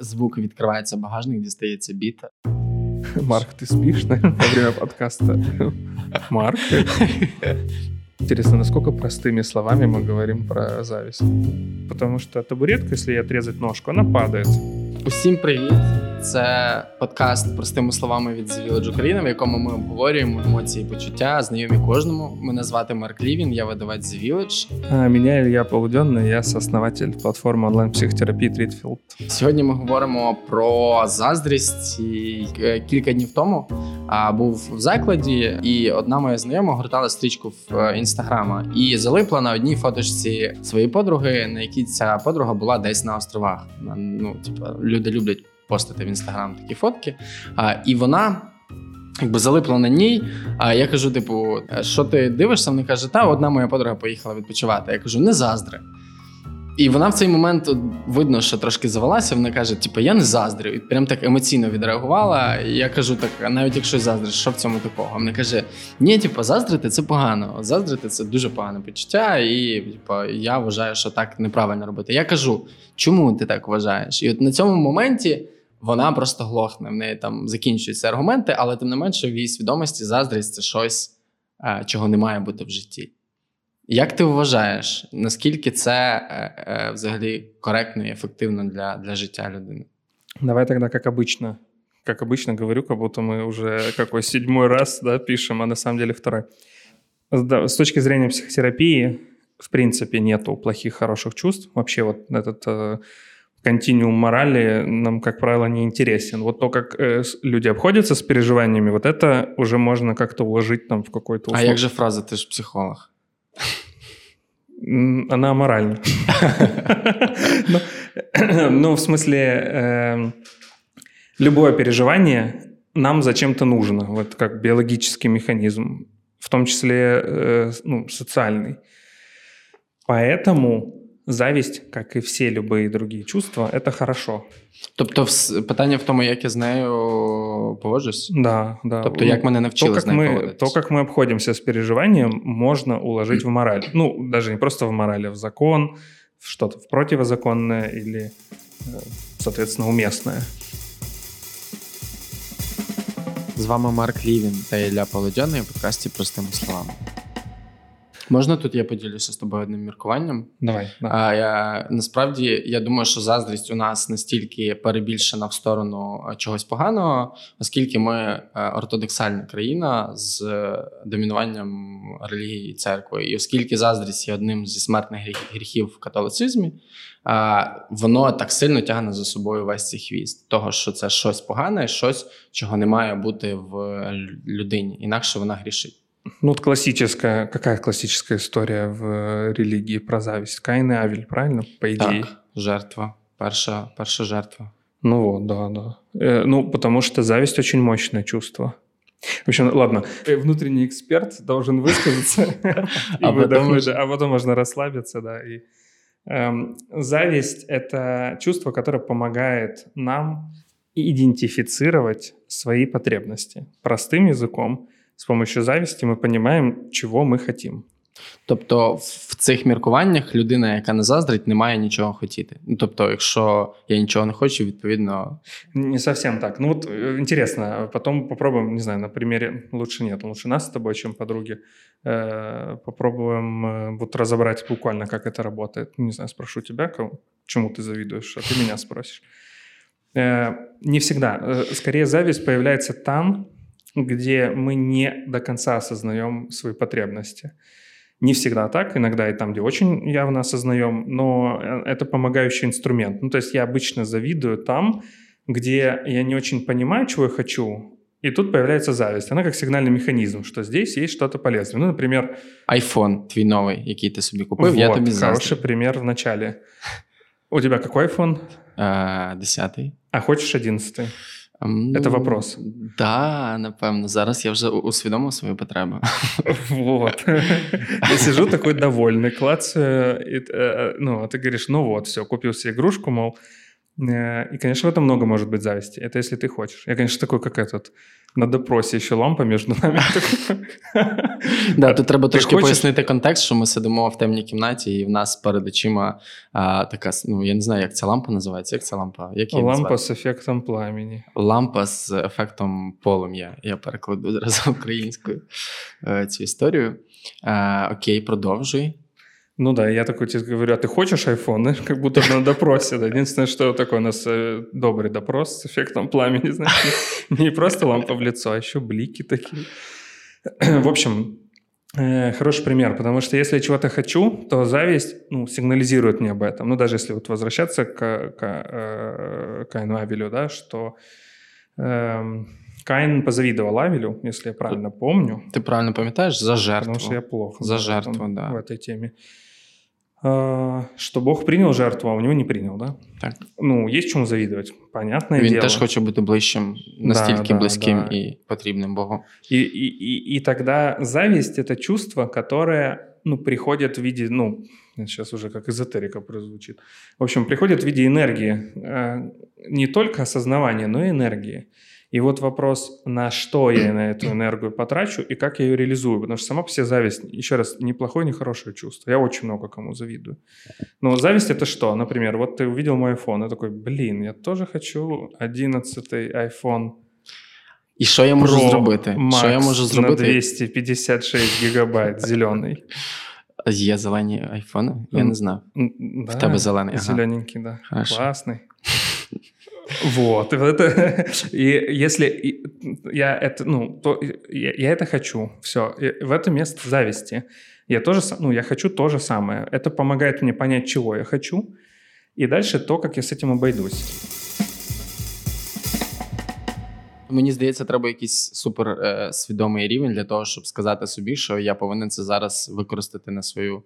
Звук відкривається багажник, дістається біта. Марк, ты спишь во время подкаста? Марк? Интересно, насколько простыми словами мы говорим про зависть? Потому что табуретка, если ей отрезать ножку, она падает. Усім привіт! Це подкаст простими словами від The Village Україна, в якому ми обговорюємо емоції і почуття, знайомі кожному. Мене звати Марк Лівін, я видавець The Village. А меня Илья Полуденный, я сооснователь платформы онлайн-психотерапии Тритфилд. Сьогодні ми говоримо про заздрість. І е, кілька днів тому а, був в закладі, і одна моя знайома гортала стрічку в е, інстаграма і залипла на одній фоточці своєї подруги, на якій ця подруга була десь на островах. Ну, типу, люди люблять постити в інстаграм такі фотки. А, і вона. Якби залипла на ній, а я кажу: типу, «Е, що ти дивишся? Вона каже, та одна моя подруга поїхала відпочивати. Я кажу, не заздри. І вона в цей момент видно, що трошки завелася. Вона каже: типу, я не заздрю. І прям так емоційно відреагувала. І я кажу: так, навіть якщо заздриш, що в цьому такого? Вона каже: ні, типу, заздрити це погано. Заздрити це дуже погане почуття, і типу, я вважаю, що так неправильно робити. Я кажу, чому ти так вважаєш? І от на цьому моменті Вона просто глохне, в неї там закінчуються аргументи, але тим не менше в її свідомості заздрість це щось, е, чого не має бути в житті. Як ти вважаєш, наскільки це е, е, взагалі коректно і ефективно для, для життя людини? Давай тогда, как обычно, как обычно говорю, как будто мы уже какой седьмой раз да, пишем, а на самом деле второй. Да, с точки зрения психотерапии, в принципе, нету плохих, хороших чувств. Вообще вот этот э, континуум морали нам, как правило, не интересен. Вот то, как э, люди обходятся с переживаниями, вот это уже можно как-то уложить там в какой-то А услов- як же фраза ти ж психолог? Она аморальна. Ну, Ну, в смысле, эм, любое переживание нам зачем-то нужно, вот как биологический механизм, в том числе э, ну, социальный. Поэтому зависть, как и все любые другие чувства, это хорошо. Тобто, вс- питання в тому, як я з нею поводжусь. Да, да. Тобто, як мене то, навчили как з нею мы, поводитись. то, как мы обходимся с переживанием, можно уложить в мораль. Ну, даже не просто в мораль, а в закон, в что-то в противозаконное или, э, соответственно, уместное. З вами Марк Лівін та Ілля Полодяний у подкасті Простими словами. Можна тут я поділюся з тобою одним міркуванням? Давай. да. А я насправді я думаю, що заздрість у нас настільки перебільшена в сторону е, чогось поганого, оскільки ми е, ортодоксальна країна з е, домінуванням релігії і церкви. І оскільки заздрість є одним зі смертних гріхів в католицизмі, а, воно так сильно тягне за собою весь цей хвіст, того, що це щось погане, щось, чого не має бути в людині, інакше вона грішить. Ну, вот классическая, какая классическая история в э, религии про зависть? Каин и Авель, правильно? По идее. Так, жертва, перша, перша жертва. Ну вот, да, да. Э, ну, потому что зависть очень мощное чувство. В общем, ладно, э, внутренний эксперт должен высказаться А потом а можно расслабиться, да. И, эм, зависть – это чувство, которое помогает нам идентифицировать свои потребности. Простым языком, с помощью зависти мы понимаем, чего мы хотим. Тобто, в цих міркуваннях людина, яка не заздрить, не має нічого хотіти. Ну тобто, якщо я нічого не хочу, відповідно, Не совсем так. Ну вот э, интересно, потом попробуем, не знаю, на примере, лучше нет, лучше нас с тобой, чем подруги, э, попробуем э, вот разобрать буквально, как это работает. Ну, Не знаю, спрошу тебя, кому- чему ты завидуешь, а ты меня спросишь. Э, Не всегда. Э, Скорее, зависть появляется там, где мы не до конца осознаем свои потребности. Не всегда так, иногда и там, где очень явно осознаем, но э, это помогающий инструмент. Ну, то есть я обычно завидую там, где я не очень понимаю, чего я хочу, и тут появляется зависть. Она как сигнальный механизм, что здесь есть что-то полезное. Ну, например, айфон твій новий, який ти собі купив, я вот, тобі хороший заздрю. пример в начале. У тебя какой iPhone? Е, Десятий. А хочешь одиннадцатый? Ем, Це вопрос. Да, напевно. Зараз я вже усвідомив свою потребу. Вот. Я сижу такой довольный, клацаю, и, э, ну, а ты говоришь, ну вот, все, купил себе игрушку, мол, Э, и, конечно, в этом много может быть зависти. Это если ты хочешь. Я, конечно, такой, как этот, на допросі ще лампа між нами. Да, Тут треба трошки пояснити контекст, що ми сидимо в темній кімнаті, і в нас перед очима така, ну я не знаю, як ця лампа називається. Як ця лампа? Лампа з ефектом пламені. Лампа з ефектом полум'я. Я перекладу зараз українською е, цю історію. Е, окей, продовжуй. Ну да, я такой тебе говорю, а ты хочешь iPhone? Знаешь, как будто на допросе. Да. Единственное, что такой у нас э, добрый допрос с эффектом пламени, знаешь. Не просто лампа в лицо, а еще блики такие. В общем, э, хороший пример, потому что если я чего-то хочу, то зависть ну, сигнализирует мне об этом. Ну, даже если вот возвращаться к, к э, Каину Авелю, да, что э, Каин позавидовал Авелю, если я правильно помню. Ты правильно пам'ятаєш? За жертву. Потому что я плохо За жертву, да. в этой теме. А, что Бог принял жертву, а у него не принял, да? Так. Ну, есть чому завидовать, понятное Він дело. теж хоче бути ближчим, настільки да, да, близьким да. і потрібним Богу. И, и, и, и тогда зависть – это чувство, которое ну, приходит в виде, ну, сейчас уже как эзотерика прозвучит. В общем, приходит в виде энергии. Э, не только осознавания, но и энергии. И вот вопрос, на что я на эту энергию потрачу и как я ее реализую. Потому что сама по себе зависть, еще раз, ни плохое, ни хорошее чувство. Я очень много кому завидую. Но зависть это что? Например, вот ты увидел мой iPhone и такой, блин, я тоже хочу 11 iPhone І що я можу Pro зробити? Max що я можу зробити? на 256 гігабайт зелений. Є зелені айфони? Я не знав. Да, В тебе зелений. Ага. Зелененький, да. Хорошо. Классный. Вот. Это, и если я это, ну, то я, я это хочу. Все. И в этом место зависти. Я тоже, ну, я хочу то же самое. Это помогает мне понять, чего я хочу. И дальше то, как я с этим обойдусь. Мені здається, треба якийсь супер е, свідомий рівень для того, щоб сказати собі, що я повинен це зараз використати на свою е,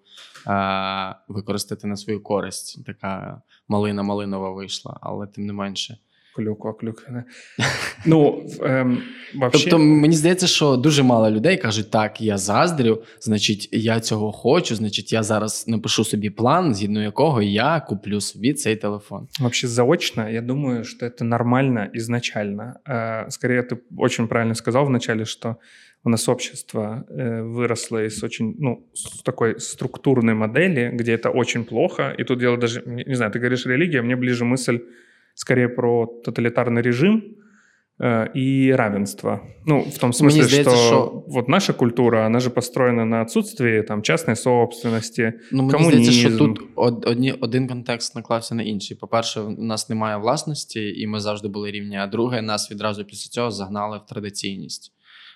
використати на свою користь. Така малина малинова вийшла, але тим не менше. Клюква, клюква. Ну, ем, вообще... Тобто, мені здається, що дуже мало людей кажуть, так, я заздрю, значить, я цього хочу, значить, я зараз напишу собі план, згідно якого я куплю собі цей телефон. Вообще, заочно, я думаю, что это нормально изначально. Э, скорее, ты очень правильно сказал вначале, что у нас общество э, выросло из очень, ну, с такой структурной модели, где это очень плохо, и тут дело даже, не знаю, ты говоришь религия, мне ближе мысль скорее про тоталитарный режим э, и равенство. Ну, в том смысле, здається, что, що вот наша культура, она же построена на отсутствии там частної собственності, Ну, мені комунізм. здається, що тут одні, один контекст наклався на інший. По-перше, у нас немає власності, і ми завжди були рівні. А друге, нас відразу після цього загнали в традиційність.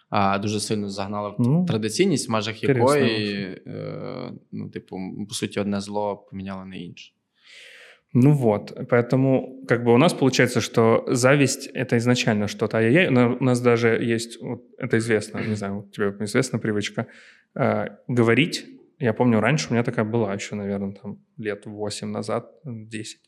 А, Дуже сильно загнали в ну, традиційність, в межах якої, е, ну, типу, по суті, одне зло поміняло на інше. Ну вот, поэтому как бы у нас получается, что зависть — это изначально что-то ай-яй. У нас даже есть, вот, это известно, не знаю, тебе известна привычка, э, говорить. Я помню, раньше у меня такая была еще, наверное, там лет 8 назад, 10.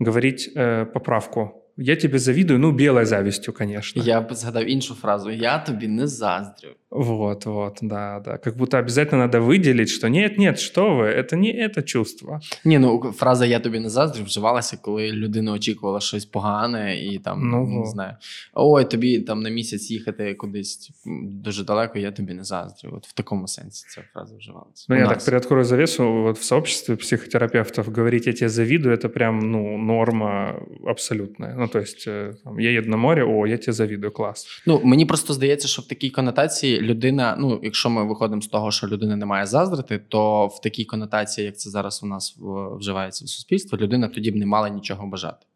Говорить э, поправку я тебе завидую, ну, белой завистью, конечно. Я б згадав іншу фразу: я тобі не заздрю. Вот, вот, да, да. Как будто обязательно надо выделить, что нет, нет, что вы, это не это чувство. Ні, ну фраза Я тобі не заздрю вживалася, коли людина очікувала щось погане, і там ну, не знаю. Ой, тобі там на місяць їхати кудись дуже далеко, я тобі не заздрю. От в такому сенсі ця фраза вживалася. Ну, я нас. так приоткрою завесу. Вот в сообществе психотерапевтов говорить я тебе завидую, это прям ну, норма абсолютная. Ну, то есть там, я на море, о, я тебе завідую, клас. Ну мені просто здається, що в такій конотації людина, ну якщо ми виходимо з того, що людина не має заздрити, то в такій конотації, як це зараз у нас вживається в суспільстві, людина тоді б не мала нічого бажати.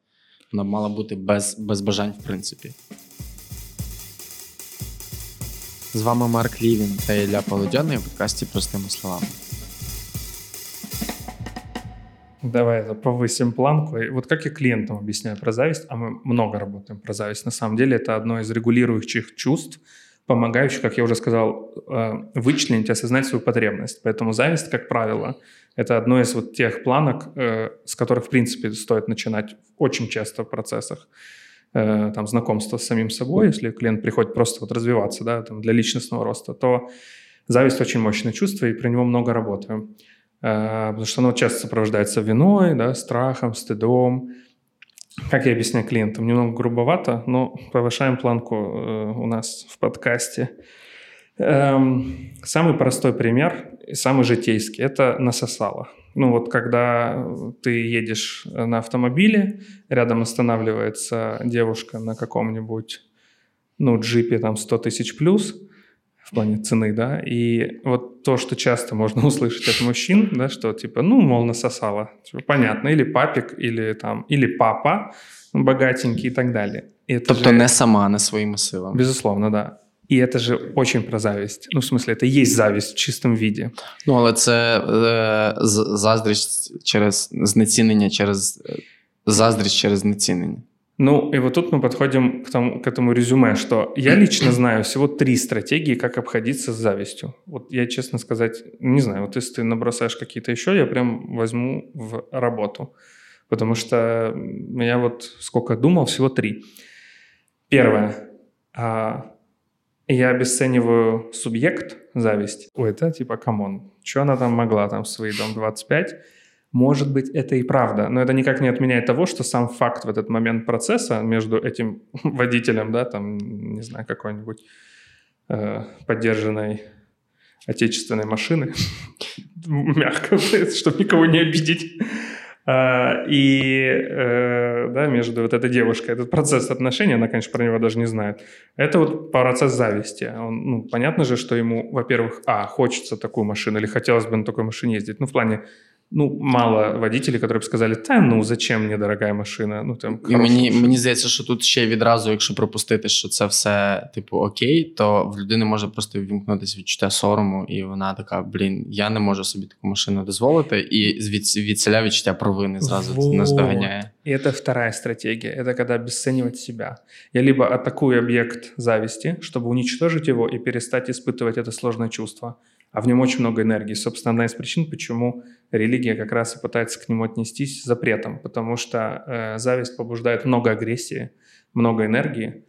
Вона б мала бути без, без бажань, в принципі. З вами Марк Лівін та Ілля Полодяний в подкасті Простими словами. Давай повысим планку. Вот как я клиентам объясняю про зависть, а мы много работаем про зависть. На самом деле это одно из регулирующих чувств, помогающих, как я уже сказал, э, вычленить, осознать свою потребность. Поэтому зависть, как правило, это одно из вот тех планок, э, с которых, в принципе, стоит начинать очень часто в процессах э, там, знакомства с самим собой. Если клиент приходит просто вот развиваться да, там, для личностного роста, то зависть очень мощное чувство, и про него много работаем. Потому что оно часто сопровождается виной, да, страхом, стыдом. как я объясняю клиентам, немного грубовато, но повышаем планку э, у нас в подкасте. Эм, самый простой пример и самый житейский – это насосало. Ну вот когда ты едешь на автомобиле, рядом останавливается девушка на каком-нибудь ну, джипе там 100 тысяч плюс в плане цены, да, и вот то, что часто можно услышать от мужчин, да, что типа, ну, мол, насосала, типа, понятно, или папик, или там, или папа богатенький и так далее. И это тобто же... не сама, не своими силами. Безусловно, да. И это же очень про зависть. Ну, в смысле, это есть зависть в чистом виде. Ну, але це е, заздрість через знецінення, через заздрість через знецінення. Ну, и вот тут мы подходим к, тому, к этому резюме, что я лично знаю всего три стратегии, как обходиться с завистью. Вот я, честно сказать, не знаю, вот если ты набросаешь какие-то еще, я прям возьму в работу. Потому что я вот сколько думал, всего три. Первое. А, я обесцениваю субъект зависть. Ой, это типа, come on, что она там могла там в свои дом 25? Может быть, это и правда, но это никак не отменяет того, что сам факт в этот момент процесса между этим водителем, да, там, не знаю, какой-нибудь э, поддержанной отечественной машины, мягко, чтобы никого не обидеть, а, и э, да, между вот этой девушкой, этот процесс отношений, она, конечно, про него даже не знает. Это вот процесс зависти. Ну, понятно же, что ему, во-первых, а, хочется такую машину, или хотелось бы на такой машине ездить. Ну, в плане ну, мало водителей, які б сказали, та ну зачем мені дорога машина? Ну там І мені мені здається, що тут ще відразу, якщо пропустити, що це все типу окей, то в людини може просто вімкнутися відчуття сорому, і вона така: блін, я не можу собі таку машину дозволити, і від, від відчуття провини зразу вот. нас доганяє. И это вторая стратегия. Это когда обесценивать себя. Я либо атакую объект зависти, чтобы уничтожить его и перестать испытывать это сложное чувство а в нем очень много энергии. Собственно, одна из причин, почему религия как раз и пытается к нему отнестись запретом, потому что э, зависть побуждает много агрессии, много енергії.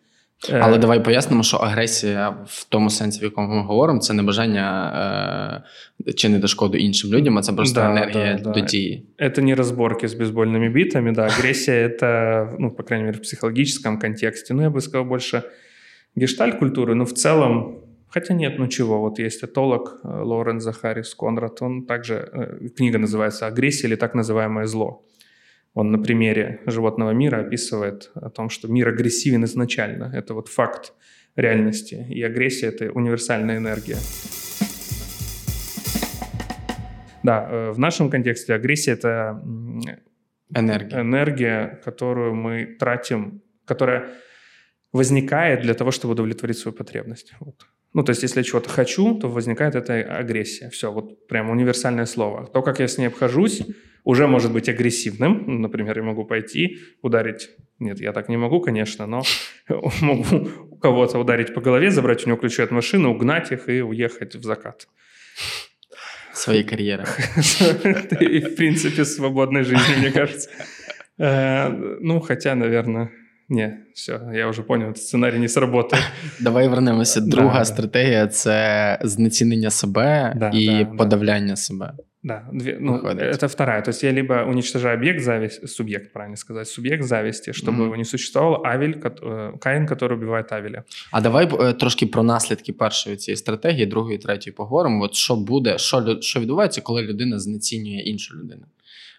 Э, Але давай пояснимо, що агресія в тому сенсі, в якому ми говоримо, це не бажання е, чинити шкоду іншим людям, а це просто да, енергія да, до да. дії. Это не разборки с бейсбольными битами, да, агрессия это, ну, по крайней мере, в психологическом контексте, ну, я бы сказал, больше гештальт-культуры, но в целом Хотя нет, ну чего, вот есть этолог э, Лорен Захарис Конрад, он также, э, книга называется «Агрессия или так называемое зло». Он на примере животного мира описывает о том, что мир агрессивен изначально. Это вот факт реальности. И агрессия — это универсальная энергия. Да, э, в нашем контексте агрессия — это энергия. энергия, которую мы тратим, которая возникает для того, чтобы удовлетворить свою потребность. Вот. Ну, то есть, если я чего-то хочу, то возникает эта агрессия. Все, вот прям универсальное слово. То, как я с ней обхожусь, уже может быть агрессивным. Например, я могу пойти, ударить... Нет, я так не могу, конечно, но могу кого-то ударить по голове, забрать у него ключи от машины, угнать их и уехать в закат. Своей карьеры. И, в принципе, свободной жизни, мне кажется. Э, ну, хотя, наверное, ні, все, я вже поняв, сценарій не сработає. Давай вернемося. Друга да. стратегія це знецінення себе да, і да, подавляння себе. Да, две, ну, это вторая. То есть я либо уничтожаю объект зависти, субъект, правильно сказать, субъект зависти, чтобы mm-hmm. его не существовало, Авель, э, Каїн, который убивает Авеля. А давай э, трошки про наслідки першої цієї стратегії, другої, третьої поговоримо. От що буде, що, що відбувається, коли людина знецінює іншу людину?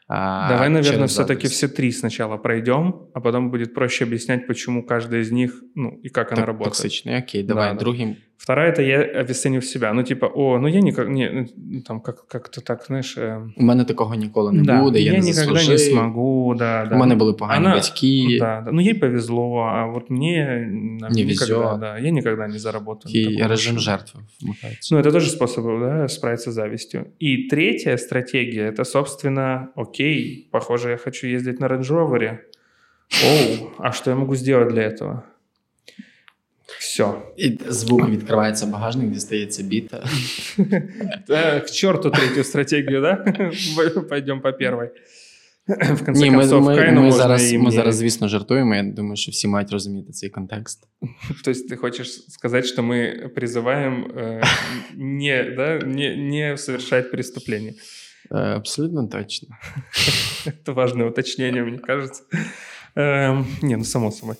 А, Давай, наверное, все-таки все три сначала пройдем, а потом будет проще объяснять, почему каждая из них, ну, и как так, она работает. Токсичный, окей, давай, да, другим. Вторая это я обесценив себя. Ну, типа, о, ну я никак не ну, там как, как-то так, знаєш. Э... У мене такого ніколи не да, буде. Я, я не никогда не смогу, да, да. У мене були погані Она, батьки. Да, да, ну ей повезло, а вот мне не никогда, да, я никогда не заработаю. И режим жертвы. Ну, это тоже способ да, справиться с завистью. И третья стратегия, это, собственно, окей, похоже, я хочу ездить на Range Rover. Оу, а что я могу сделать для этого? Все. І звук відкривається багажник, дістається біта. К черту третю стратегію, да? Пойдемо по першій. В конце Ні, концов, ми, ми, ми, зараз, ми зараз, звісно, жартуємо. Я думаю, що всі мають розуміти цей контекст. Тобто, ти хочеш сказати, що ми призиваємо э, не, да, не, не совершать преступлення? Абсолютно точно. Это важное уточнение, мне кажется. Эм, не, ну само собой.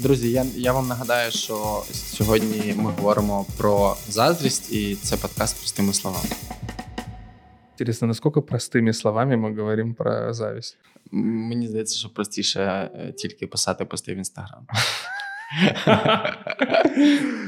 Друзі, я я вам нагадаю, що сьогодні ми говоримо про заздрість, і це подкаст простими словами. Интересно, наскільки простими словами ми говоримо про завість? Мені здається, що простіше е, тільки писати пости в інстаграм.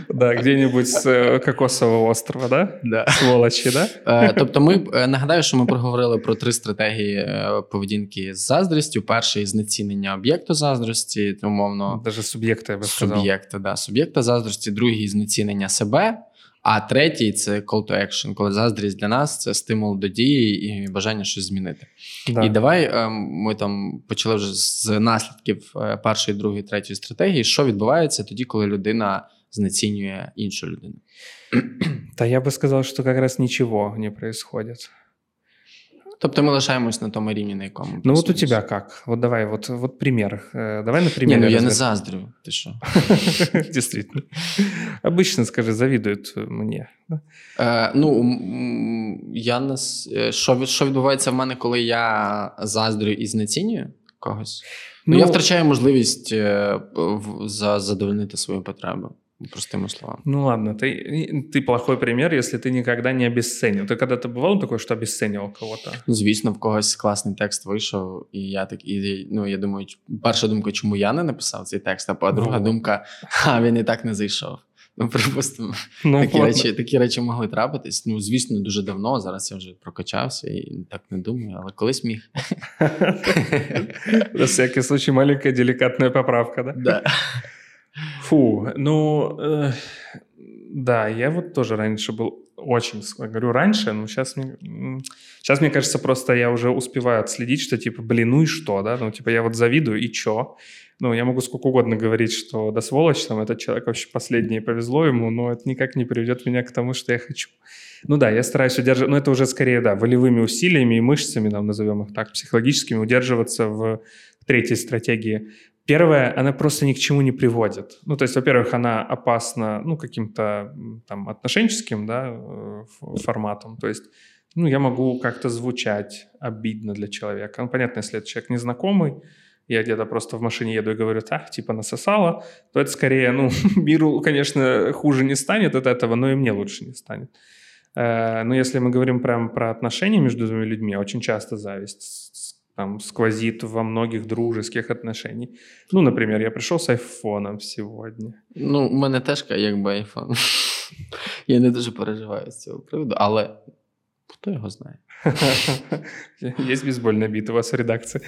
Да, где-нибудь з э, Кокосового острова, да? Да. Сволочі, да? Е, тобто, ми е, нагадаю, що ми проговорили про три стратегії поведінки з заздрістю. Перший знецінення об'єкту заздрості, умовно. Даже суб'єкта, я би сказав. Суб'єкта, да, суб'єкта заздрості, другий знецінення себе. А третій це call to action, коли заздрість для нас це стимул до дії і бажання щось змінити. Да. І давай е, ми там почали вже з наслідків е, першої, другої, третьої стратегії. Що відбувається тоді, коли людина знецінює іншу людину? Та я би сказав, що якраз нічого не відбувається. Тобто ми лишаємось на тому рівні, на якому. Ну, от у тебе як? Вот давай, вот, вот пример. Давай на примере. Не, ну я не заздрю. Ти що? Действительно. Обычно, скажи, завідують мені. Е, ну, я нас... Е, що, що відбувається в мене, коли я заздрю і знецінюю когось? Ну, ну, я втрачаю можливість е, задовольнити свою потребу. Простыми словами. Ну ладно, ты, ты плохой пример, если ты никогда не обесценил. Ты когда-то бывал такой, что обесценивал кого-то? Ну, звісно, в когось класний текст вийшов, і я так і ну я думаю, перша думка, чому я не написав цей текст, а друга ну. думка, а він і так не зайшов. Ну, припустимо, ну, такі речі такі речі могли трапитись. Ну, звісно, дуже давно. Зараз я вже прокачався і так не думаю, але колись міг. На всякий случай маленька делікатна поправка, да? Да. Фу, ну, э, да, я вот тоже раньше был очень, говорю, раньше, но сейчас мне, сейчас, мне кажется, просто я уже успеваю отследить, что типа, блин, ну и что, да, ну типа я вот завидую, и чё? Ну, я могу сколько угодно говорить, что да сволочь, там, этот человек вообще последний, повезло ему, но это никак не приведет меня к тому, что я хочу. Ну да, я стараюсь удерживать, но это уже скорее, да, волевыми усилиями и мышцами, нам назовем их так, психологическими, удерживаться в третьей стратегии Первое, она просто ни к чему не приводит. Ну, то есть, во-первых, она опасна, ну, каким-то там отношенческим, да, э, форматом. То есть, ну, я могу как-то звучать обидно для человека. Ну, понятно, если это человек незнакомый, я где-то просто в машине еду и говорю, так, типа насосала, то это скорее, ну, миру, конечно, хуже не станет от этого, но и мне лучше не станет. Э, но если мы говорим прям про отношения между двумя людьми, очень часто зависть там сквозит во многих дружеских отношениях. Ну, например, я пришел с айфоном сегодня. Ну, у мене теж якби айфон. Я не дуже переживаю з цього приводу, але хто його знає? Є бейсбольна біт у вас в редакції.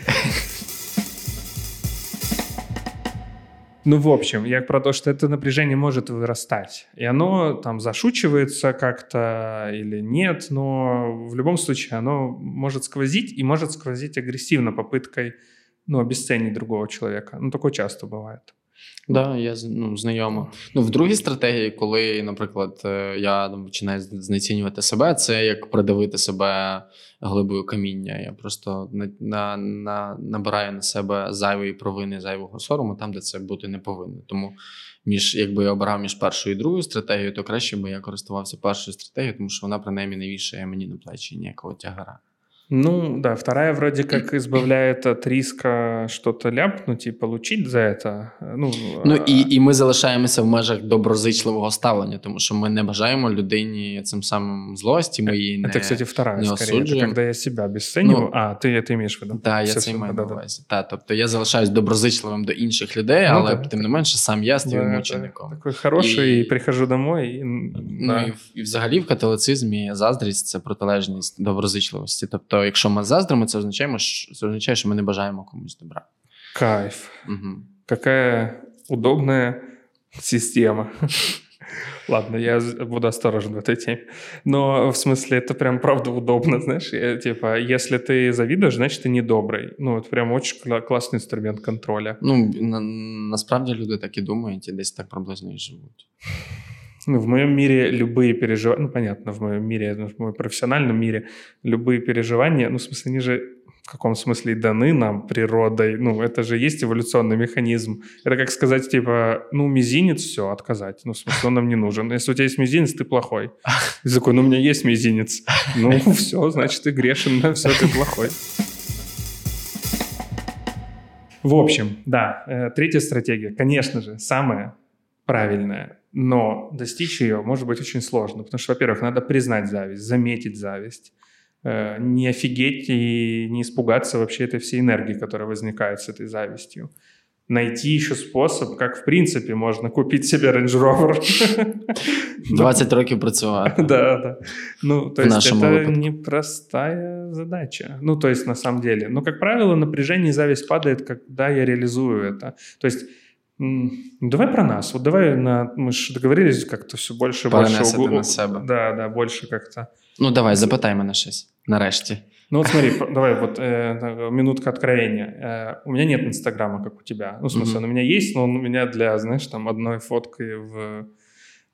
Ну, в общем, я про то, что это напряжение может вырастать. И оно там зашучивается как-то или нет, но в любом случае оно может сквозить и может сквозить агрессивно попыткой ну, обесценить другого человека. Ну, такое часто бывает. Да, я ну, знайома. Ну, в другій стратегії, коли, наприклад, е, я починаю знецінювати себе, це як придавити себе глибою каміння. Я просто на, на, на, набираю на себе зайвої провини, зайвого сорому, там, де це бути не повинно. Тому між якби я обирав між першою і другою стратегією, то краще би я користувався першою стратегією, тому що вона принаймні не вішає мені на плечі ніякого тягара. Ну, да, вторая вроде как избавляет от риска что-то ляпнуть и получить за это. Ну, ну і і ми залишаємося в межах доброзичливого ставлення, тому що ми не бажаємо людині цим самим злості. Ми її не Це, кстати, вторая, не скорее. Когда я себе обесцениваю. Ну, а, ти ти маєш в виду? Так, я це маю на увазі. Так, тобто я залишаюсь доброзичливим до інших людей, ну, але да, тим не менше сам я стаю да, мучеником. Такий хороший, і прихожу домой. І, ну, да. і, і взагалі в католицизмі заздрість це протилежність доброзичливості. Тобто якщо ми заздримо, це означає, що, це означає, що ми не бажаємо комусь добра. Кайф. Угу. Какая удобная система. Ладно, я буду осторожен в этой теме. Но в смысле, это прям правда удобно, знаешь. Я, типа, если ты завидуешь, значит, ты недобрый. Ну, это прям очень классный инструмент контроля. Ну, на, насправді люди так і думають, і десь так приблизно і живуть. Ну, в моем мире любые переживания, ну, понятно, в моем мире, в моем профессиональном мире, любые переживания, ну, в смысле, они же в каком смысле даны нам природой. Ну, это же есть эволюционный механизм. Это как сказать, типа, ну, мизинец, все, отказать. Ну, в смысле, он нам не нужен. Если у тебя есть мизинец, ты плохой. И такой, ну, у меня есть мизинец. Ну, все, значит, ты грешен, да, все, ты плохой. В общем, да, э, третья стратегия, конечно же, самая правильная, но достичь ее может быть очень сложно, потому что, во-первых, надо признать зависть, заметить зависть, э, не офигеть и не испугаться вообще этой всей энергии, которая возникает с этой завистью найти еще способ, как в принципе можно купить себе Range Rover. 20 років працювати. Да, да. Ну, то есть это непростая задача. Ну, то есть на самом деле. Но, как правило, напряжение и зависть падает, когда я реализую это. То есть Давай про нас. Вот давай на... Мы же договорились как-то все больше больше. Угу... на себе. Да, да, больше как-то. Ну, давай, запитай мене щось. Нарешті. Ну вот смотри, давай вот э, минутка откровения. Э, у меня нет Инстаграма, как у тебя. Ну, в смысле, mm-hmm. он у меня есть, но он у меня для, знаешь, там одной фоткой в,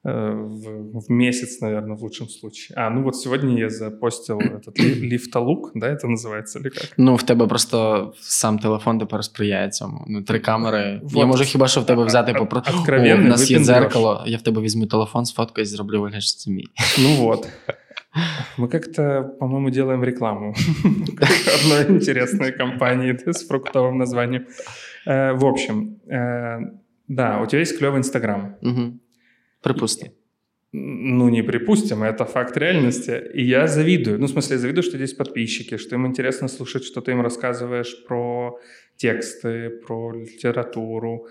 в, в месяц, наверное, в лучшем случае. А, ну вот сегодня я запостил этот лифтолук, да, это называется, или как? Ну, в тебе просто сам телефон тепер сприяє цьому. Ну, три камери. Вот. Я можу хіба що в тебе взяти попро... О, у нас є дзеркало, я в тебе візьму телефон, сфоткаю і зроблю вигляд, що це мій. Ну вот. Мы как-то, по-моему, делаем рекламу одной интересной компании с фруктовым названием. Э, в общем, э, да, у тебя есть клевый Инстаграм. Припустим. Ну, не припустим, это факт реальности. И я завидую. Ну, в смысле, я завидую, что здесь подписчики, что им интересно слушать, что ты им рассказываешь про тексты, про литературу.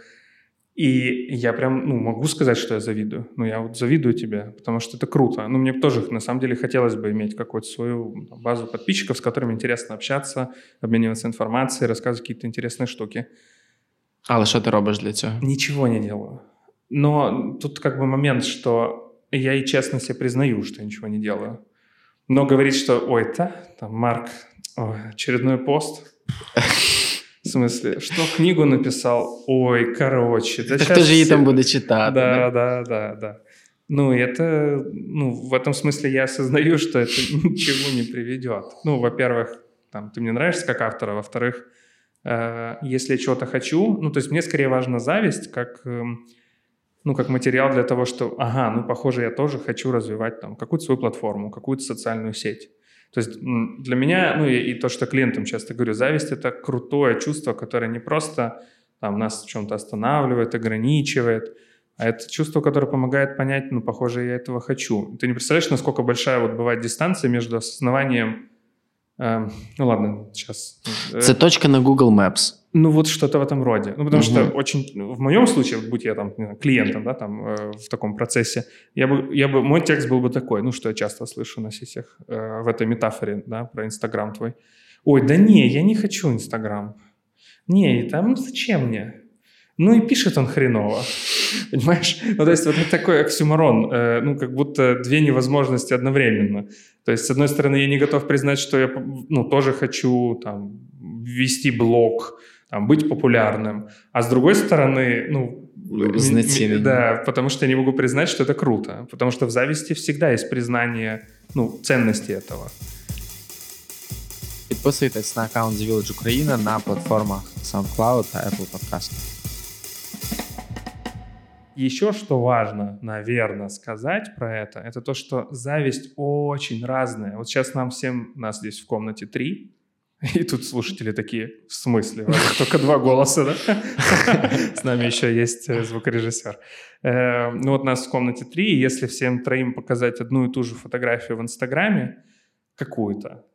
И я прям, ну, могу сказать, что я завидую. Ну, я вот завидую тебе, потому что это круто. Ну, мне тоже, на самом деле, хотелось бы иметь какую-то свою базу подписчиков, с которыми интересно общаться, обмениваться информацией, рассказывать какие-то интересные штуки. Але що ти робиш для цього? Ничего не делаю. Но тут как бы момент, что я и честно себе признаю, что я ничего не делаю. Но говорить, что, ой, да, там, Марк, ой, очередной пост, В смысле, что книгу написал? Ой, короче. Да так кто же ей там будет читать? Да, да, да, да. Ну, это, ну, в этом смысле я осознаю, что это ничего не приведет. Ну, во-первых, там, ты мне нравишься как автор, а во-вторых, э, если я чего-то хочу, ну, то есть мне скорее важна зависть, как, э, ну, как материал для того, что, ага, ну, похоже, я тоже хочу развивать там какую-то свою платформу, какую-то социальную сеть. То есть для меня, ну и, и то, что клиентам часто говорю, зависть — это крутое чувство, которое не просто там, нас в чем-то останавливает, ограничивает, а это чувство, которое помогает понять, ну, похоже, я этого хочу. Ты не представляешь, насколько большая вот бывает дистанция между осознаванием Эм, ну ладно, сейчас. Это точка на Google Maps. Ну вот что-то в этом роде. Ну потому угу. что очень, в моем случае, будь я там знаю, клиентом, да, там э, в таком процессе, я бы, я бы, мой текст был бы такой, ну что я часто слышу на сетях э, в этой метафоре, да, про Инстаграм твой. Ой, да не, я не хочу Инстаграм. Не, там зачем мне? Ну и пишет он хреново. Понимаешь? Ну, то есть вот это такой оксюморон, э, ну, как будто две невозможности одновременно. То есть, с одной стороны, я не готов признать, что я, ну, тоже хочу, там, вести блог, там, быть популярным. А с другой стороны, ну, да, потому что я не могу признать, что это круто. Потому что в зависти всегда есть признание, ну, ценности этого. Підписуйтесь на аккаунт The Village Україна на платформах SoundCloud та Apple Podcast. Еще что важно, наверное, сказать про это, это то, что зависть очень разная. Вот сейчас нам всем, нас здесь в комнате три, и тут слушатели такие, в смысле? Только два голоса, да? С нами еще есть э, звукорежиссер. Э, ну вот нас в комнате три, и если всем троим показать одну и ту же фотографию в Инстаграме, какую-то,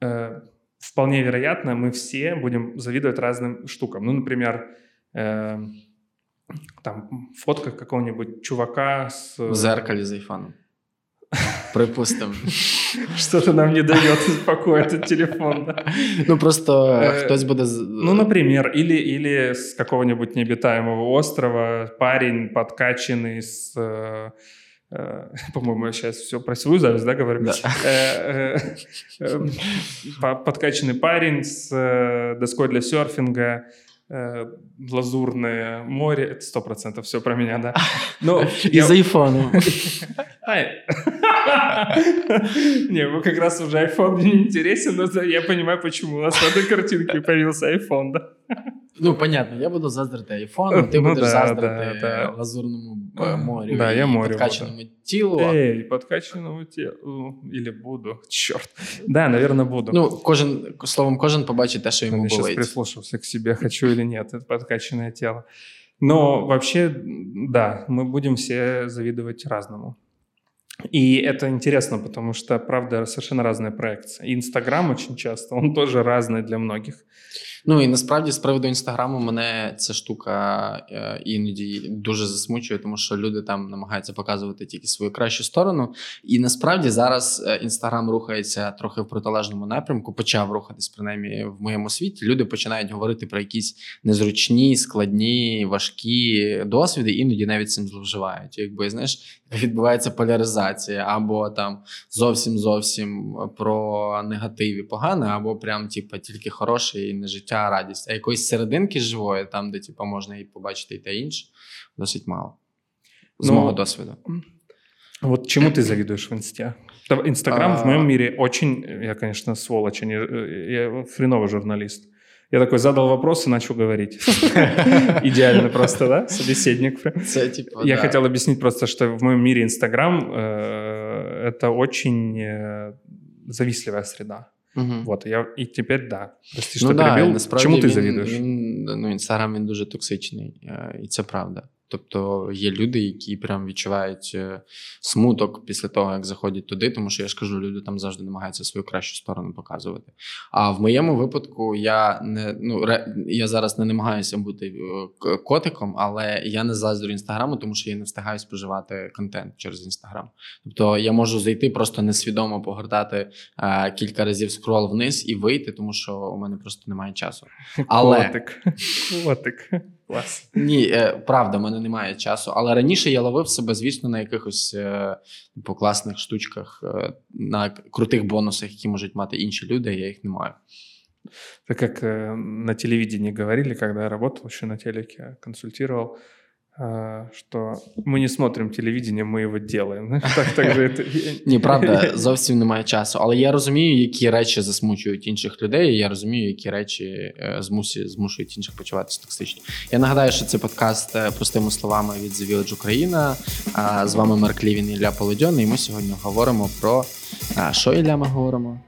э, вполне вероятно, мы все будем завидовать разным штукам. Ну, например, там фотка какого-нибудь чувака с... В зеркале за айфоном. Припустим. Что-то нам не дает покоя этот телефон. Да? Ну, просто э, хтось буде... Ну, например, или, или с какого-нибудь необитаемого острова парень подкачанный с... Э, э, по-моему, я сейчас все про свою зависть, да, говорю? Да. Подкачанный парень с доской для серфинга, э, лазурное море. Это сто процентов все про меня, да. Но Из айфона. Не, как раз уже iPhone мне не интересен, но я понимаю, почему у нас в этой картинке появился iPhone, да. Ну, понятно, я буду заздрити айфону, ти Ну будеш да, заздрити да, да. лазурному е, морю Да, я морю подкачаному тілу. Эй, подкачанному телу. Или буду. Черт. Да, наверное, буду. Ну, кожен, словом, кожен побачить те, що йому Я сейчас прислушался к себе, хочу или нет, это подкачанное тело. Но вообще, да, мы будем все завидовать разному. И это интересно, потому что, правда, совершенно разная проекция. И Инстаграм очень часто, он тоже разный для многих. Ну і насправді з приводу інстаграму мене ця штука е, іноді дуже засмучує, тому що люди там намагаються показувати тільки свою кращу сторону. І насправді зараз е, інстаграм рухається трохи в протилежному напрямку, почав рухатись принаймні в моєму світі. Люди починають говорити про якісь незручні, складні, важкі досвіди, іноді навіть цим зловживають. Якби знаєш, відбувається поляризація, або там зовсім зовсім про негатив і погане, або прям типу, тільки хороше і не життя, а радість. А якоїсь серединки живої, там, де типу, можна і побачити і те інше, досить мало. З Ну, мого досвіду. Вот чему ты завидуешь в инсте? Да, Инстаграм в А. моем мире очень, я, конечно, сволочь, а не- э, я хреновый журналист. Я такой задал вопрос и начал говорить. Идеально просто, да? Собеседник. прям. Це, типу, Я да. хотел объяснить просто, что в моем мире Инстаграм э, это очень э, завистливая среда. Мгм. Вот, я, и теперь да. Прости, что Ну, да, і перебил. насправді Чему ты він, завидуешь? Він, ну, інстаграм він дуже токсичний, е, і це правда. Тобто є люди, які прям відчувають е, смуток після того, як заходять туди, тому що я ж кажу, люди там завжди намагаються свою кращу сторону показувати. А в моєму випадку я не ну ре, я зараз не намагаюся бути е, котиком, але я не заздрю інстаграму, тому що я не встигаю споживати контент через інстаграм. Тобто я можу зайти просто несвідомо погортати е, кілька разів скрол вниз і вийти, тому що у мене просто немає часу. Але Котик. Котик. Класс. ні, е, правда, в мене немає часу. Але раніше я ловив себе, звісно, на якихось е, типу, класних штучках, е, на крутих бонусах, які можуть мати інші люди. Я їх не маю. Так как на телевидении говорили, когда я работал еще на телеке, консультировал, э, что мы не смотрим телевидение, мы его делаем. Знаешь, Так, так же это... Ні, правда, зовсім немає часу. Але я розумію, які речі засмучують інших людей. і Я розумію, які речі е, змусі, змушують інших почуватися токсично. Я нагадаю, що це подкаст е, простими словами від The Village Україна. А, З вами Марк Лівін і Ілля Полодьон. І ми сьогодні говоримо про а, що Ілля ми говоримо?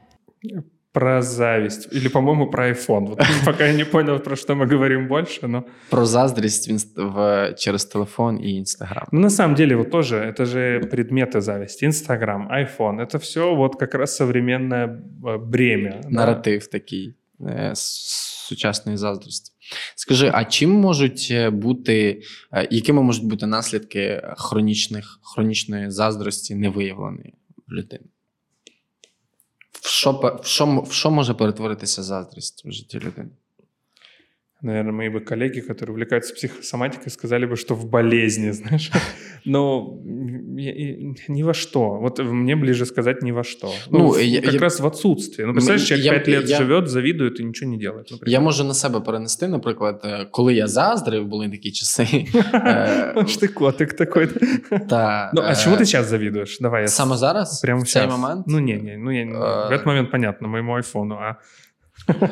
Про зависть. Или, по-моему, про iPhone. Вот пока я не понял, про что мы говорим больше, но... Про заздрість в, інст... в... через телефон і інстаграм. Ну, на самом деле, вот тоже, это же предметы зависти. Инстаграм, iPhone. Это все вот как раз современное э, бремя. да. Наратив такий е, с- сучасної заздрості. Скажи, а чим можуть е, бути, е, якими можуть бути наслідки хронічних, хронічної заздрості невиявленої в людини? В що, в, що, в що може перетворитися заздрість в житті людини? Наверное, мои бы коллеги, которые увлекаются психосоматикой, сказали бы, что в болезни, знаешь. Но ни во что. Вот мне ближе сказать ни во что. Ну, Ну, я- как я- раз в отсутствие. Ну, представляешь, человек Я- пять лет я- живет, завидует и ничего не делает. Я можу на себе перенести, наприклад, е, коли я заздрив, були такі часи. Аж ты котик такой. Та, Ну, а е, чему ты сейчас завидуешь? Давай Саме зараз? прямо в цей момент? Ну, не, не, ну, я, в этот Э. момент понятно, моему айфону, а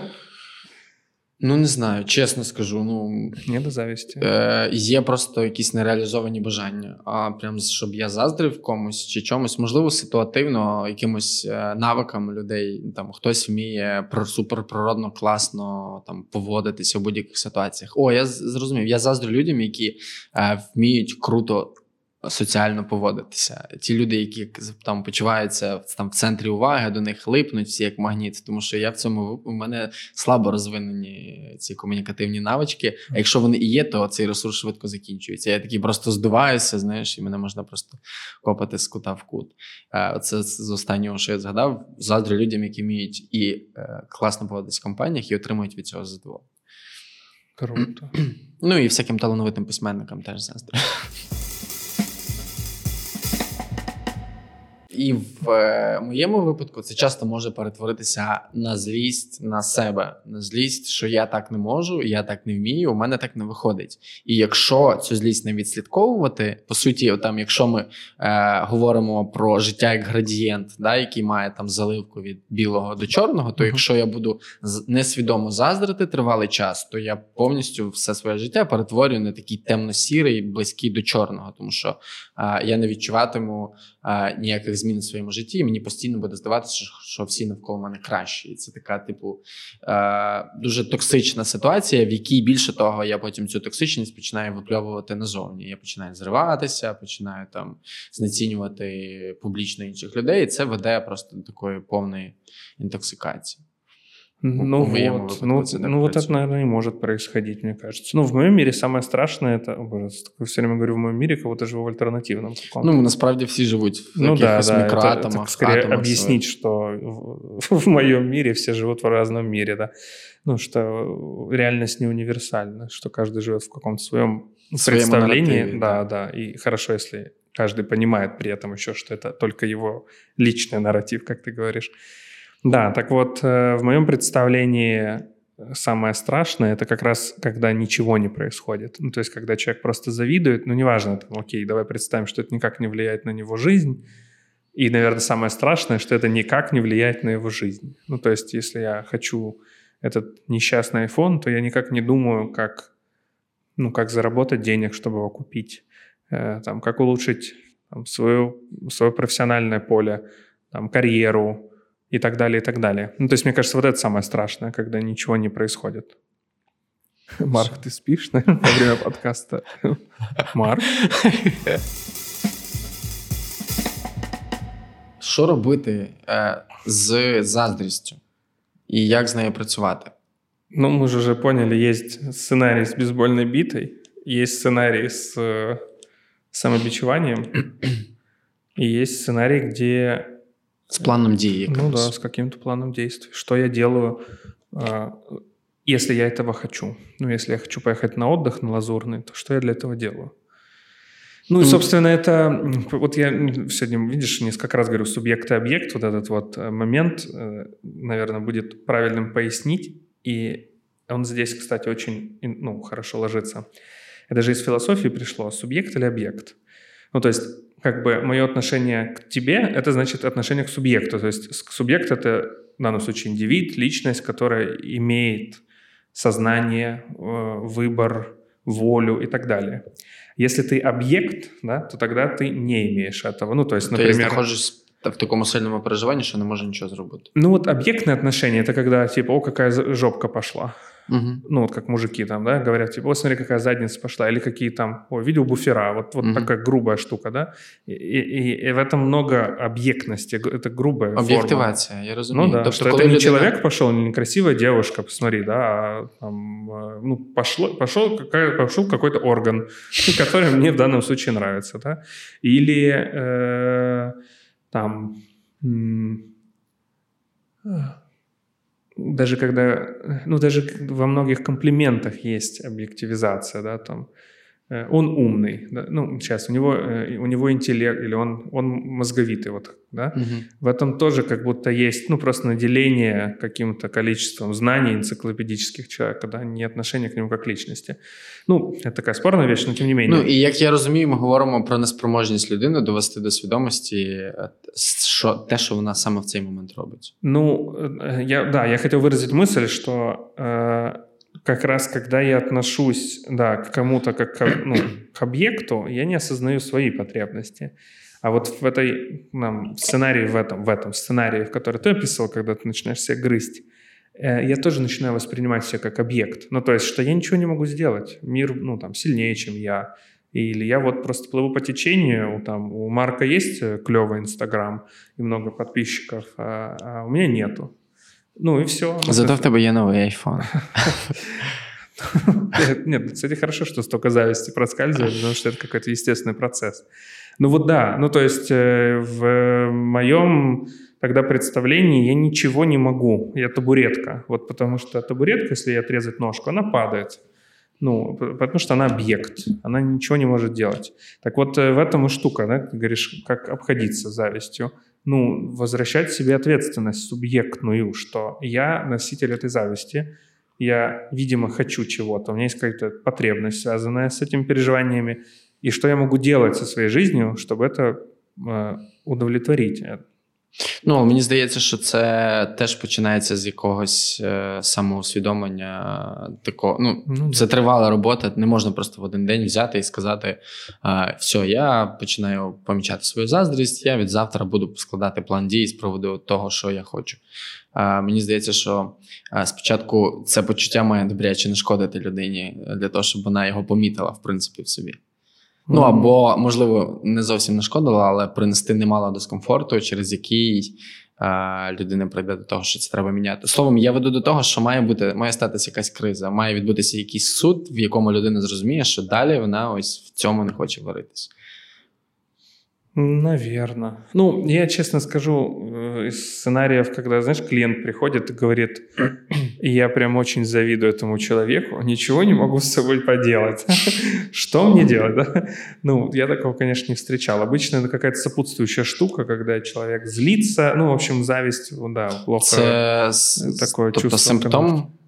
Ну, не знаю, чесно скажу. Ну, не до зависти. Е, є просто якісь нереалізовані бажання. А прям щоб я заздрив комусь чи чомусь, можливо, ситуативно, якимось е, навикам людей. Там хтось вміє про суперприродно класно там поводитися в будь-яких ситуаціях. О, я зрозумів. Я заздрю людям, які е, вміють круто. Соціально поводитися. Ті люди, які там почуваються там в центрі уваги, до них липнуть всі як магніт, тому що я в цьому у мене слабо розвинені ці комунікативні навички. А якщо вони і є, то цей ресурс швидко закінчується. Я такий просто здуваюся, знаєш, і мене можна просто копати з кута в кут. Е, Оце з останнього, що я згадав, заздрю людям, які вміють і е, класно поводитися в компаніях, і отримують від цього задоволення. Круто. Ну і всяким талановитим письменникам теж заздрю. і в е, моєму випадку це часто може перетворитися на злість на себе, на злість, що я так не можу, я так не вмію, у мене так не виходить. І якщо цю злість не відслідковувати, по суті, там, якщо ми е, говоримо про життя як градієнт, да, який має там заливку від білого до чорного, то якщо я буду несвідомо заздрити тривалий час, то я повністю все своє життя перетворюю на такий темно-сірий, близький до чорного, тому що е, я не відчуватиму е, ніяких змін в своєму житті, і мені постійно буде здаватися, що всі навколо мене кращі. І це така, типу, е, дуже токсична ситуація, в якій більше того, я потім цю токсичність починаю випльовувати назовні. Я починаю зриватися, починаю там знецінювати публічно інших людей. І це веде просто до такої повної інтоксикації. Ну вот, ну, ну вот это, наверное, не может происходить, мне кажется. Ну, в моем мире самое страшное это, о, боже, все время говорю в моем мире, кого-то живу в альтернативном. Ну, насправді всі живуть в ну, да, да, микроатомах. Это, это скорее объяснить, что в, в моем мире все живут в разном мире, да. Ну, что реальность не универсальна, что каждый живет в каком-то своем представлении. Нарративе, да, да, и хорошо, если каждый понимает при этом еще, что это только его личный нарратив, как ты говоришь. Да, так вот, э, в моем представлении э, самое страшное это как раз когда ничего не происходит. Ну, то есть, когда человек просто завидует, ну, неважно, там, окей, давай представим, что это никак не влияет на него жизнь. И, наверное, самое страшное, что это никак не влияет на его жизнь. Ну, то есть, если я хочу этот несчастный iPhone, то я никак не думаю, как, ну, как заработать денег, чтобы его купить, э, там, как улучшить там, свое, свое профессиональное поле, там, карьеру, и так далее, и так далее. Ну, то есть, мне кажется, вот это самое страшное, когда ничего не происходит. Марк, ты спишь во время подкаста? Марк? Що робити е, з заздрістю і як з нею працювати? Ну, мы же уже поняли, есть сценарий с бейсбольной битой, есть сценарий с самобичеванием, и есть сценарий, где с планом действий. Ну да, с каким-то планом действий. Что я делаю, а, если я этого хочу? Ну, если я хочу поехать на отдых на Лазурный, то что я для этого делаю? Ну и, собственно, это... Вот я сегодня, видишь, несколько раз говорю субъект и объект. Вот этот вот э, момент, э, наверное, будет правильным пояснить. И он здесь, кстати, очень ну, хорошо ложится. Это же из философии пришло. Субъект или объект? Ну, то есть как бы мое отношение к тебе, это значит отношение к субъекту. То есть субъект — это в данном случае индивид, личность, которая имеет сознание, э, выбор, волю и так далее. Если ты объект, да, то тогда ты не имеешь этого. Ну, то есть, например... То есть находишься в такому сильному переживанні, що не може нічого зробити. Ну, вот объектное отношение — это когда, типа, о, какая жопка пошла. Угу. Ну, вот как мужики там, да, говорят, типа, вот смотри, какая задница пошла, или какие там, о, видел буфера, вот, вот угу. такая грубая штука, да, и, и, и в этом много объектности, это грубая Объективация, форма. я разумею. Ну да, тобто, что это не людина... человек пошел, не некрасивая девушка, посмотри, да, а там, ну, пошло, пошел, пошел какой-то орган, который мне в данном случае нравится, да, или э, там даже когда, ну, даже во многих комплиментах есть объективизация, да, там, он умный, да? ну, сейчас у него, э, у него интеллект, или он, он мозговитый, вот, да, угу. в этом тоже как будто есть, ну, просто наделение каким-то количеством знаний энциклопедических человека, да, не отношение к нему как личности. Ну, это така спорна вещь, но тем не менее. Ну, і як я розумію, ми говоримо про неспроможність людини довести до свідомості що, те, що вона саме в цей момент робить. Ну, я, да, я хотел выразить мысль, что э, как раз когда я отношусь, да, к кому-то как к, ну, к объекту, я не осознаю свои потребности. А вот в этой нам, сценарии, в этом, в этом сценарии, который ты описывал, когда ты начинаешь себя грызть, э, я тоже начинаю воспринимать себя как объект. Ну, то есть, что я ничего не могу сделать. Мир, ну, там, сильнее, чем я. Или я вот просто плыву по течению, там, у Марка есть э, клевый Инстаграм и много подписчиков, а, а у меня нету. Ну и все. Зато в тебе є новий iPhone. Нет, кстати, хорошо, что столько зависти проскальзывает, потому что это какой-то естественный процесс. Ну вот да, ну то есть э, в моем тогда представлении я ничего не могу. Я табуретка. Вот потому что табуретка, если ей отрезать ножку, она падает. Ну, потому что она объект, она ничего не может делать. Так вот, э, в этом и штука, да, ты говоришь, как обходиться завистью. Ну, возвращать себе ответственность субъектную, что я носитель этой зависти, я, видимо, хочу чего-то, у меня есть какая-то потребность, связанная с этими переживаниями, и что я могу делать со своей жизнью, чтобы это э, удовлетворить. Ну, мені здається, що це теж починається з якогось е, самоусвідомлення. Такого, ну, ну Це тривала робота. Не можна просто в один день взяти і сказати: е, все, я починаю помічати свою заздрість, я від завтра буду складати план дій з приводу того, що я хочу. Е, мені здається, що е, спочатку це почуття має добряче нашкодити людині для того, щоб вона його помітила, в принципі, в собі. Ну або, можливо, не зовсім нашкодило, але принести немало дискомфорту, через який е, людина прийде до того, що це треба міняти. Словом, я веду до того, що має бути, має статися якась криза, має відбутися якийсь суд, в якому людина зрозуміє, що далі вона ось в цьому не хоче варитись. Наверное. Ну, я честно скажу, э, из сценариев, когда, знаешь, клиент приходит и говорит, я прям очень завидую этому человеку, ничего не могу с собой поделать. Что мне делать, да? Ну, я такого, конечно, не встречал. Обычно это какая-то сопутствующая штука, когда человек злится. Ну, в общем, зависть, да, плохо. Это такое чувство. симптом?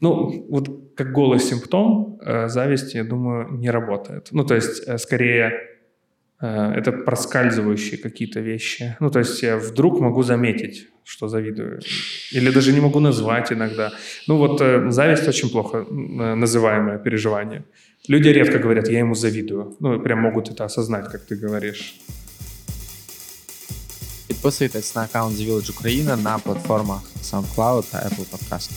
Ну, вот как голый симптом, э, зависть, я думаю, не работает. Ну, то есть, э, скорее Э, это проскальзывающие какие-то вещи. Ну, то есть я вдруг могу заметить, что завидую. Или даже не могу назвать иногда. Ну, вот зависть очень плохо называемое переживание. Люди редко говорят, я ему завидую. Ну, прям могут это осознать, как ты говоришь. Підписуйтесь на аккаунт The Village Україна на платформах SoundCloud та Apple Podcast.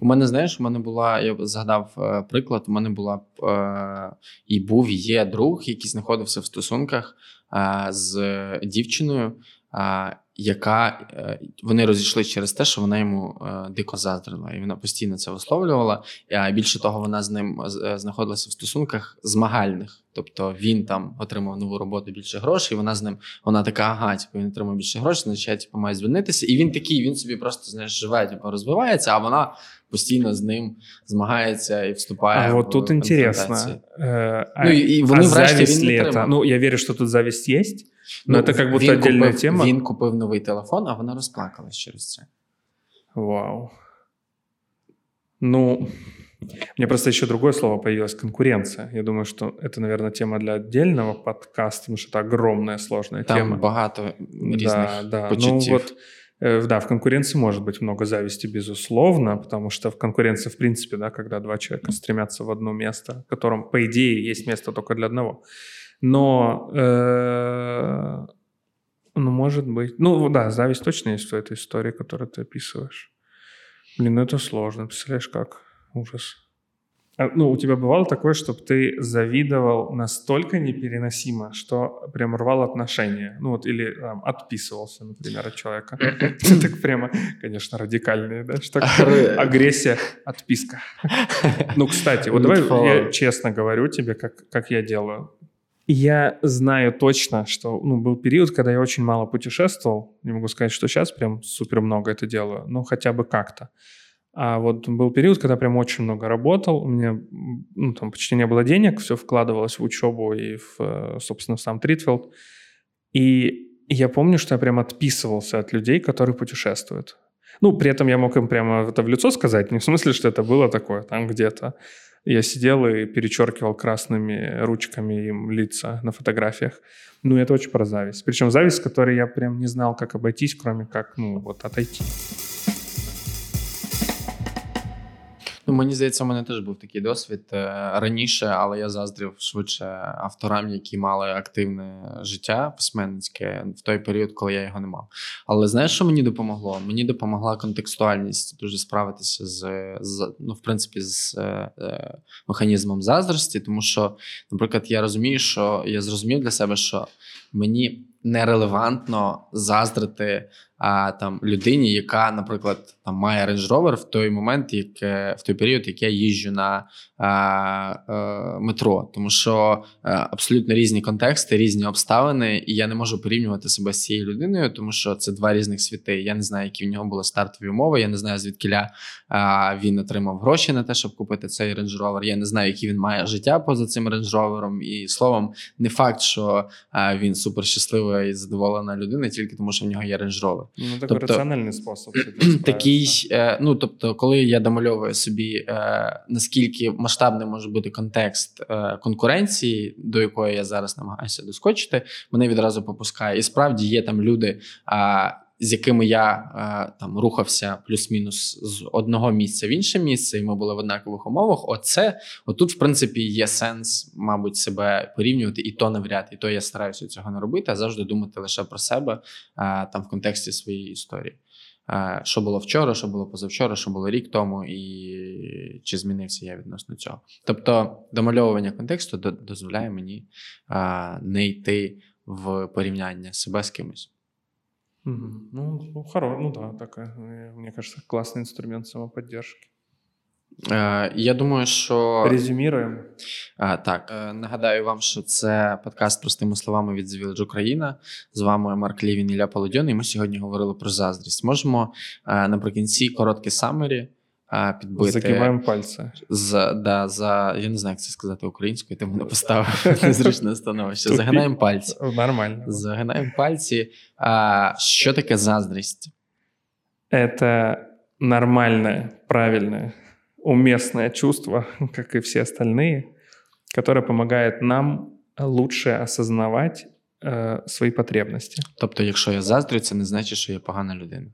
У мене, знаєш, у мене була, я згадав е, приклад, у мене була е, і був, є друг, який знаходився в стосунках е, з дівчиною, яка вони розійшли через те, що вона йому дико заздрила, і вона постійно це висловлювала. А більше того, вона з ним знаходилася в стосунках змагальних. Тобто він там отримав нову роботу більше грошей. Вона з ним вона така, ага, типу, він отримав більше грошей, значить, типу, має звільнитися. І він такий, він собі просто знаєш, живе, типу, розвивається, а вона постійно з ним змагається і вступає. А в вот тут интересно. Э, ну, и, и вони а зависть ли это? Ну, я верю, що тут зависть є, но ну, это как будто отдельная купив, тема. Він купив новий телефон, а вона розплакалась через це. Вау. Ну, мне просто еще другое слово появилось – конкуренция. Я думаю, что это, наверное, тема для отдельного подкаста, потому что это огромная, сложная Там тема. Там багато різних да, да. почуттів. Ну, вот, Э, да, в конкуренции может быть много зависти, безусловно, потому что в конкуренции, в принципе, да, когда два человека стремятся в одно место, в котором, по идее, есть место только для одного. но, э, ну, может быть, ну, да, зависть точно есть в этой истории, которую ты описываешь. Блин, ну это сложно, представляешь, как ужас. А, ну, у тебя бывало такое, чтобы ты завидовал настолько непереносимо, что прям рвал отношения? Ну вот, или там, отписывался, например, от человека. Так прямо, конечно, радикальные, да? Что агрессия, отписка. Ну, кстати, вот давай я честно говорю тебе, как, как я делаю. Я знаю точно, что ну, был период, когда я очень мало путешествовал. Не могу сказать, что сейчас прям супер много это делаю, но хотя бы как-то. А вот был период, когда прям очень много работал, у меня ну, там почти не было денег, все вкладывалось в учебу и, в, э, собственно, в сам Тритфилд. И я помню, что я прям отписывался от людей, которые путешествуют. Ну, при этом я мог им прямо это в лицо сказать, не в смысле, что это было такое там где-то. Я сидел и перечеркивал красными ручками им лица на фотографиях. Ну, это очень про зависть. Причем зависть, которой я прям не знал, как обойтись, кроме как, ну, вот отойти. Ну, мені здається, у мене теж був такий досвід е, раніше, але я заздрів швидше авторам, які мали активне життя письменницьке в той період, коли я його не мав. Але знаєш, що мені допомогло? Мені допомогла контекстуальність дуже справитися з, з ну, в принципі, з е, е, механізмом заздрості, тому що, наприклад, я розумію, що я зрозумів для себе, що мені нерелевантно заздрити а, там людині, яка, наприклад, там має Range Rover в той момент, як в той період, як я їжджу на а, а, метро, тому що а, абсолютно різні контексти, різні обставини, і я не можу порівнювати себе з цією людиною, тому що це два різних світи. Я не знаю, які в нього були стартові умови. Я не знаю, звідкиля а, він отримав гроші на те, щоб купити цей Range Rover. Я не знаю, які він має життя поза цим Range Rover. І словом, не факт, що він супер щаслива і задоволена людина, тільки тому, що в нього є Range Rover. Ну, такий тобто, раціональний спосіб. Такий, е, ну тобто, коли я домальовую собі, е, наскільки масштабний може бути контекст е, конкуренції, до якої я зараз намагаюся доскочити, мене відразу попускає. І справді є там люди з якими я е, там рухався плюс-мінус з одного місця в інше місце, і ми були в однакових умовах. Оце отут, в принципі, є сенс, мабуть, себе порівнювати, і то навряд, і то я стараюся цього не робити, а завжди думати лише про себе е, там в контексті своєї історії. Е, що було вчора, що було позавчора, що було рік тому, і чи змінився я відносно цього. Тобто, домальовування контексту дозволяє мені не йти в порівняння себе з кимось. Ну, ну, хоро, ну да, такая, мне кажется, классный инструмент самоподдержки. Е, я думаю, що резюміруємо. А, так, е, нагадаю вам, що це подкаст простими словами від The Village Україна. З вами Марк Лівін і Ілля Полодьон, і ми сьогодні говорили про заздрість. Можемо наприкінці коротке самері підбити. Закиваємо пальці. За, да, за, Я не знаю, як це сказати українською, тому не поставив незручне становище. Загинаємо пальці. Нормально. Загинаємо пальці. А, Що таке заздрість? Это нормальное, правильное, уместное чувство, как и все остальные, которое помогает нам лучше осознавать э, свої потребності. Тобто, якщо я заздрю, це не значить, що я погана людина.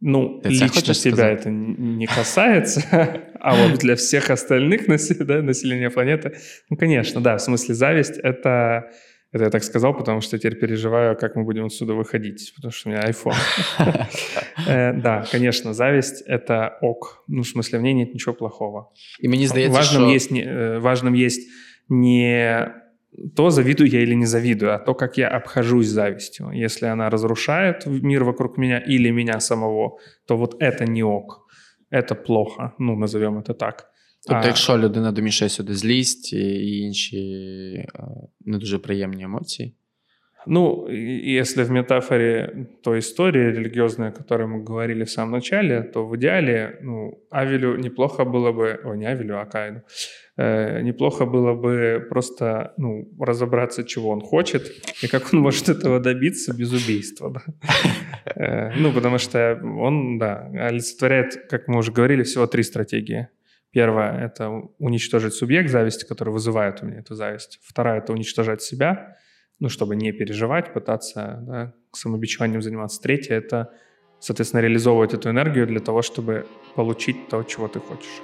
Ну, Ты лично себя сказать? это не касается, а вот для всех остальных населения планеты, ну, конечно, да, в смысле зависть — это это я так сказал, потому что теперь переживаю, как мы будем отсюда выходить, потому что у меня iPhone. Э, да, конечно, зависть — это ок. Ну, в смысле, в ней нет ничего плохого. И мне здається, э, важным есть не то, завидую я или не завидую, а то, как я обхожусь завистью. Если она разрушает мир вокруг меня или меня самого, то вот это не ок. Это плохо, ну, назовем это так. Тобто, а... якщо людина домішає сюди злість і інші не дуже приємні емоції. Ну, если в метафоре той истории религиозной, о которой мы говорили в самом начале, то в идеале ну, Авелю неплохо было бы, о, не Авелю, а Каину, э, неплохо было бы просто ну, разобраться, чего он хочет и как он может этого добиться без убийства. Да? Э, ну, потому что он, да, олицетворяет, как мы уже говорили, всего три стратегии. Первая — это уничтожить субъект зависти, который вызывает у меня эту зависть. Вторая — это уничтожать себя, ну, чтобы не переживать, пытаться да, самобичеванием заниматься. Третье — это, соответственно, реализовывать эту энергию для того, чтобы получить то, чого ти хочеш.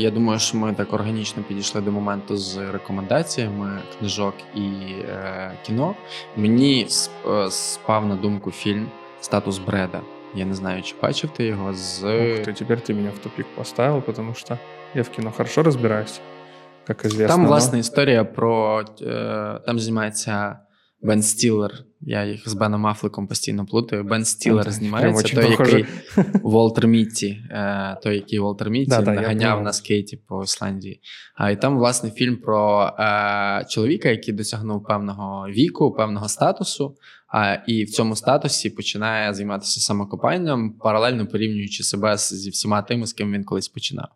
Я думаю, що ми так органічно підійшли до моменту з рекомендаціями книжок і е, кіно. Мені е, спав на думку фільм Статус Бреда. Я не знаю, чи бачив ти його з. Ух ты, теперь ты меня в тупик поставил, потому что я в кино хорошо разбираюсь, как известно. Там, власне, історія про. Е, там знімається Бен Стілер. Я їх з Беном Афлеком постійно плутаю. Бен Стілер знімається, той, який Волтер Мітті, е, той, який Волтер Мітті да, наганяв на скейті по Ісландії. А і там, власне, фільм про е, чоловіка, який досягнув певного віку, певного статусу. А, І в цьому статусі починає займатися самокопанням, паралельно порівнюючи себе зі всіма тими, з ким він колись починав.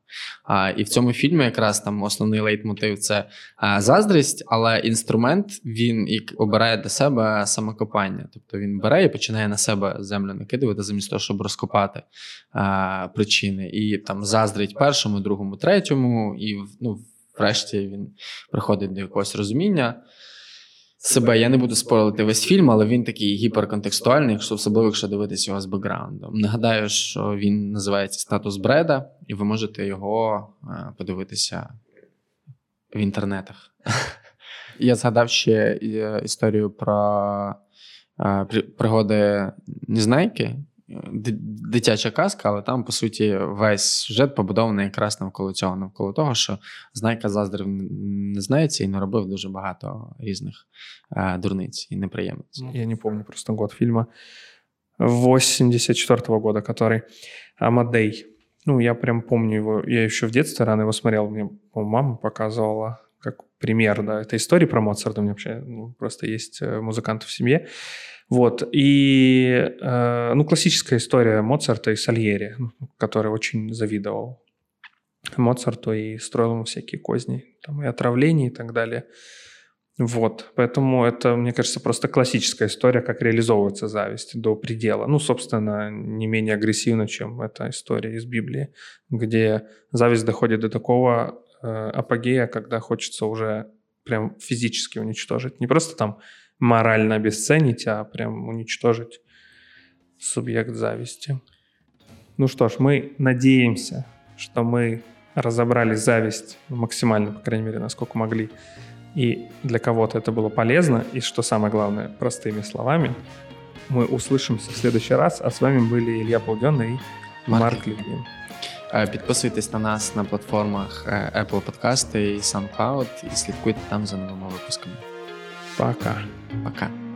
А, І в цьому фільмі якраз там основний лейтмотив це заздрість, але інструмент він і обирає для себе самокопання. Тобто він бере і починає на себе землю накидувати, замість того, щоб розкопати а, причини. І там заздрить першому, другому, третьому, і ну, врешті він приходить до якогось розуміння себе. Я не буду спорити весь фільм, але він такий гіперконтекстуальний, якщо особливо якщо дивитися його з бекграундом. Нагадаю, що він називається Статус Бреда, і ви можете його е, подивитися в інтернетах. Я згадав ще е, історію про е, пригоди Незнайки. дитяча казка, але там, по суті, весь сюжет побудований якраз навколо цього, навколо того, що Знайка заздрив не знається і наробив дуже багато різних е, дурниць і неприємниць. Я не пам'ятаю просто год фільму 84 года, который Амадей. Ну, я прям помню его, я еще в детстве рано его смотрел, мне мама показывала как пример, да, это история про Моцарта, у меня вообще ну, просто есть э, музыканты в семье, вот, и, э, ну, классическая история Моцарта и Сальери, который очень завидовал Моцарту и строил ему всякие козни, там, и отравления и так далее. Вот, поэтому это, мне кажется, просто классическая история, как реализовывается зависть до предела. Ну, собственно, не менее агрессивно, чем эта история из Библии, где зависть доходит до такого э, апогея, когда хочется уже прям физически уничтожить. Не просто там морально обесценить, а прям уничтожить субъект зависти. Ну что ж, мы надеемся, что мы разобрали зависть максимально, по крайней мере, насколько могли. И для кого-то это было полезно. И что самое главное, простыми словами. Мы услышимся в следующий раз. А с вами были Илья Полденный и Марк, Марк Литвин. Підписуйтесь на нас на платформах Apple Podcast і SoundCloud і слідкуйте там за новими випусками. Пока. Пока.